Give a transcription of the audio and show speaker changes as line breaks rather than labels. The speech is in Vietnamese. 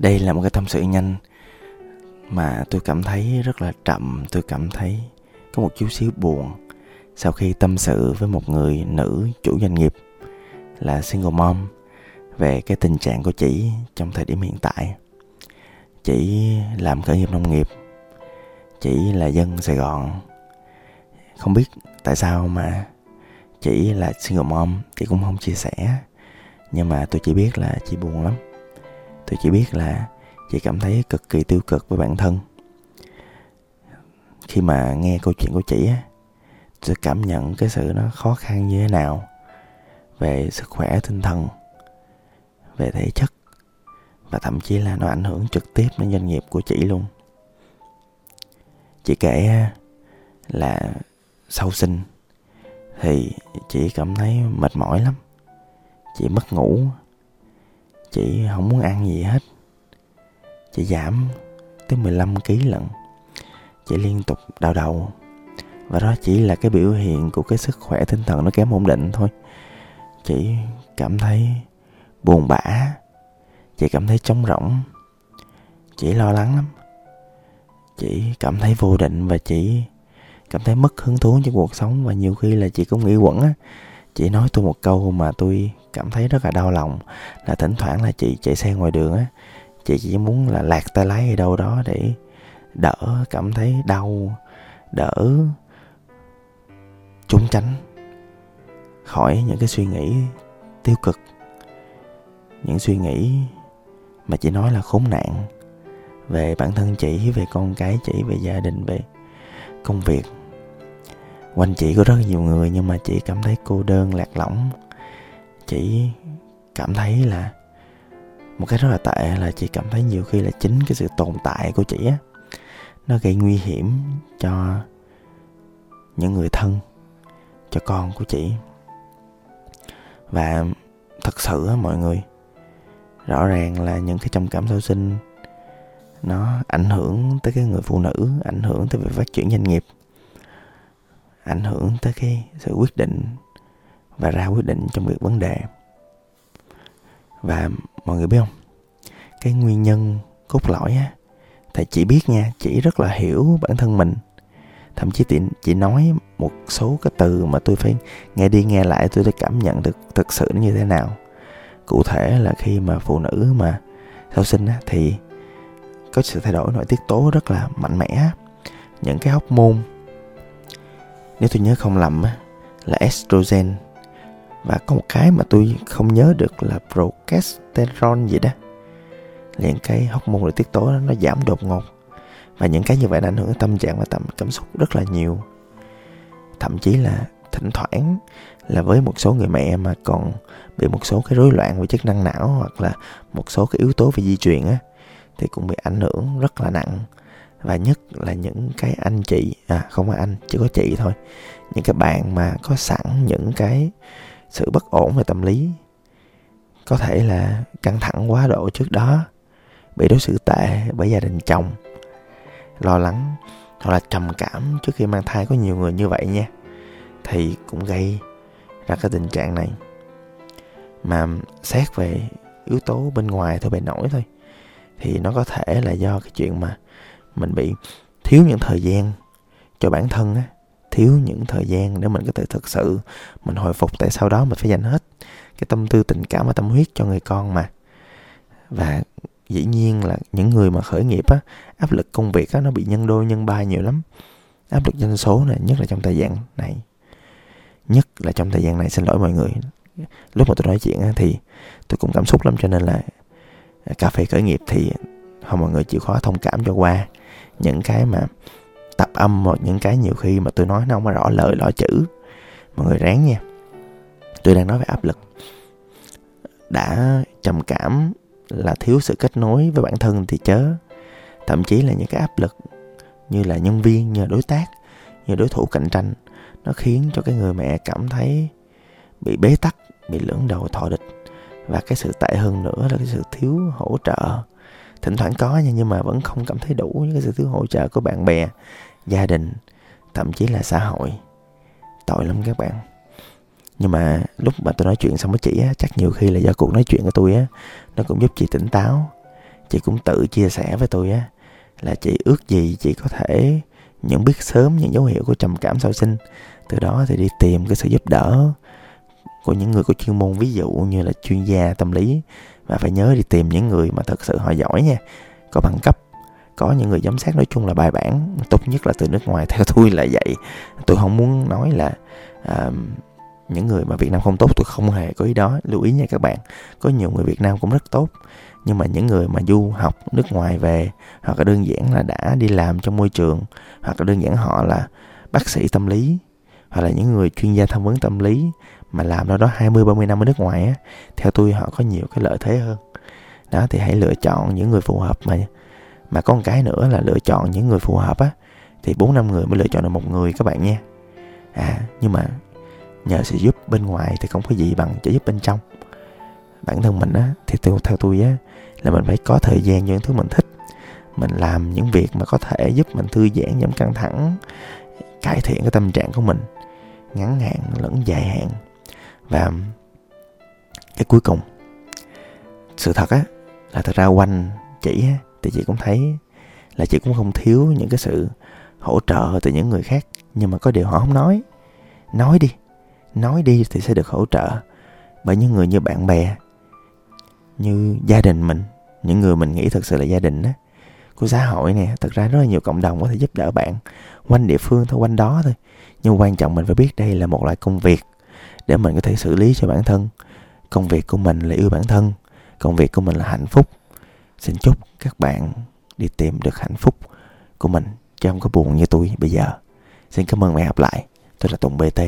đây là một cái tâm sự nhanh mà tôi cảm thấy rất là chậm tôi cảm thấy có một chút xíu buồn sau khi tâm sự với một người nữ chủ doanh nghiệp là single mom về cái tình trạng của chị trong thời điểm hiện tại. Chị làm khởi nghiệp nông nghiệp, chị là dân sài gòn. Không biết tại sao mà chị là single mom, chị cũng không chia sẻ, nhưng mà tôi chỉ biết là chị buồn lắm tôi chỉ biết là chị cảm thấy cực kỳ tiêu cực với bản thân. Khi mà nghe câu chuyện của chị á, tôi cảm nhận cái sự nó khó khăn như thế nào về sức khỏe tinh thần, về thể chất, và thậm chí là nó ảnh hưởng trực tiếp đến doanh nghiệp của chị luôn. Chị kể là sau sinh thì chị cảm thấy mệt mỏi lắm. Chị mất ngủ chị không muốn ăn gì hết. Chị giảm tới 15 kg lận. Chị liên tục đau đầu. Và đó chỉ là cái biểu hiện của cái sức khỏe tinh thần nó kém ổn định thôi. Chị cảm thấy buồn bã. Chị cảm thấy trống rỗng. Chị lo lắng lắm. Chị cảm thấy vô định và chị cảm thấy mất hứng thú trong cuộc sống. Và nhiều khi là chị cũng nghĩ quẩn á chị nói tôi một câu mà tôi cảm thấy rất là đau lòng, là thỉnh thoảng là chị chạy xe ngoài đường á. Chị chỉ muốn là lạc tay lái ở đâu đó để đỡ cảm thấy đau, đỡ trốn tránh khỏi những cái suy nghĩ tiêu cực. Những suy nghĩ mà chị nói là khốn nạn về bản thân chị, về con cái chị, về gia đình, về công việc quanh chị có rất nhiều người nhưng mà chị cảm thấy cô đơn, lạc lõng. Chị cảm thấy là một cái rất là tệ là chị cảm thấy nhiều khi là chính cái sự tồn tại của chị á, nó gây nguy hiểm cho những người thân, cho con của chị. Và thật sự á mọi người, rõ ràng là những cái trầm cảm sau sinh nó ảnh hưởng tới cái người phụ nữ, ảnh hưởng tới việc phát triển doanh nghiệp ảnh hưởng tới cái sự quyết định và ra quyết định trong việc vấn đề. Và mọi người biết không? Cái nguyên nhân cốt lõi á thầy chỉ biết nha chỉ rất là hiểu bản thân mình. Thậm chí chị, chị nói một số cái từ mà tôi phải nghe đi nghe lại tôi đã cảm nhận được thực sự nó như thế nào. Cụ thể là khi mà phụ nữ mà sau sinh á, thì có sự thay đổi nội tiết tố rất là mạnh mẽ. Những cái hóc môn nếu tôi nhớ không lầm là estrogen. Và có một cái mà tôi không nhớ được là progesterone gì đó. Liền cái hormone nội tiết tố đó, nó giảm đột ngột. Và những cái như vậy đã ảnh hưởng đến tâm trạng và tâm cảm xúc rất là nhiều. Thậm chí là thỉnh thoảng là với một số người mẹ mà còn bị một số cái rối loạn về chức năng não hoặc là một số cái yếu tố về di truyền á thì cũng bị ảnh hưởng rất là nặng và nhất là những cái anh chị à không phải anh, chỉ có chị thôi. Những cái bạn mà có sẵn những cái sự bất ổn về tâm lý, có thể là căng thẳng quá độ trước đó, bị đối xử tệ bởi gia đình chồng, lo lắng hoặc là trầm cảm trước khi mang thai có nhiều người như vậy nha, thì cũng gây ra cái tình trạng này. Mà xét về yếu tố bên ngoài thôi, bề nổi thôi, thì nó có thể là do cái chuyện mà mình bị thiếu những thời gian cho bản thân á thiếu những thời gian để mình có thể thực sự mình hồi phục tại sau đó mình phải dành hết cái tâm tư tình cảm và tâm huyết cho người con mà. Và dĩ nhiên là những người mà khởi nghiệp á áp lực công việc á nó bị nhân đôi nhân ba nhiều lắm. Áp lực doanh số này nhất là trong thời gian này. Nhất là trong thời gian này xin lỗi mọi người. Lúc mà tôi nói chuyện á, thì tôi cũng cảm xúc lắm cho nên là à, cà phê khởi nghiệp thì không mọi người chịu khó thông cảm cho qua những cái mà tập âm hoặc những cái nhiều khi mà tôi nói nó không có rõ lời, rõ chữ. Mọi người ráng nha. Tôi đang nói về áp lực. Đã trầm cảm là thiếu sự kết nối với bản thân thì chớ. Thậm chí là những cái áp lực như là nhân viên, như là đối tác, như đối thủ cạnh tranh, nó khiến cho cái người mẹ cảm thấy bị bế tắc, bị lưỡng đầu thọ địch. Và cái sự tệ hơn nữa là cái sự thiếu hỗ trợ thỉnh thoảng có nha, nhưng mà vẫn không cảm thấy đủ những cái sự thứ hỗ trợ của bạn bè, gia đình, thậm chí là xã hội. Tội lắm các bạn. Nhưng mà lúc mà tôi nói chuyện xong với chị á, chắc nhiều khi là do cuộc nói chuyện của tôi á, nó cũng giúp chị tỉnh táo. Chị cũng tự chia sẻ với tôi á, là chị ước gì chị có thể nhận biết sớm những dấu hiệu của trầm cảm sau sinh. Từ đó thì đi tìm cái sự giúp đỡ của những người có chuyên môn, ví dụ như là chuyên gia tâm lý và phải nhớ đi tìm những người mà thật sự họ giỏi nha. Có bằng cấp có những người giám sát nói chung là bài bản tốt nhất là từ nước ngoài. Theo tôi là vậy. Tôi không muốn nói là uh, những người mà Việt Nam không tốt tôi không hề có ý đó. Lưu ý nha các bạn có nhiều người Việt Nam cũng rất tốt nhưng mà những người mà du học nước ngoài về hoặc là đơn giản là đã đi làm trong môi trường hoặc là đơn giản họ là bác sĩ tâm lý hoặc là những người chuyên gia tham vấn tâm lý mà làm đâu đó 20 30 năm ở nước ngoài á theo tôi họ có nhiều cái lợi thế hơn. Đó thì hãy lựa chọn những người phù hợp mà mà có một cái nữa là lựa chọn những người phù hợp á thì bốn năm người mới lựa chọn được một người các bạn nha. À nhưng mà nhờ sự giúp bên ngoài thì không có gì bằng trợ giúp bên trong. Bản thân mình á thì theo, theo tôi á là mình phải có thời gian cho những thứ mình thích. Mình làm những việc mà có thể giúp mình thư giãn giảm căng thẳng cải thiện cái tâm trạng của mình. Ngắn hạn lẫn dài hạn và cái cuối cùng, sự thật á, là thật ra quanh chị á, thì chị cũng thấy là chị cũng không thiếu những cái sự hỗ trợ từ những người khác. Nhưng mà có điều họ không nói. Nói đi nói đi thì sẽ được hỗ trợ bởi những người như bạn bè, như gia đình mình. Những người mình nghĩ thực sự là gia đình á, của xã hội nè. Thật ra rất là nhiều cộng đồng có thể giúp đỡ bạn quanh địa phương thôi, quanh đó thôi. Nhưng quan trọng mình phải biết đây là một loại công việc để mình có thể xử lý cho bản thân. Công việc của mình là yêu bản thân. Công việc của mình là hạnh phúc. Xin chúc các bạn đi tìm được hạnh phúc của mình, chứ không có buồn như tôi bây giờ. Xin cảm ơn mẹ gặp lại. Tôi là tùng bt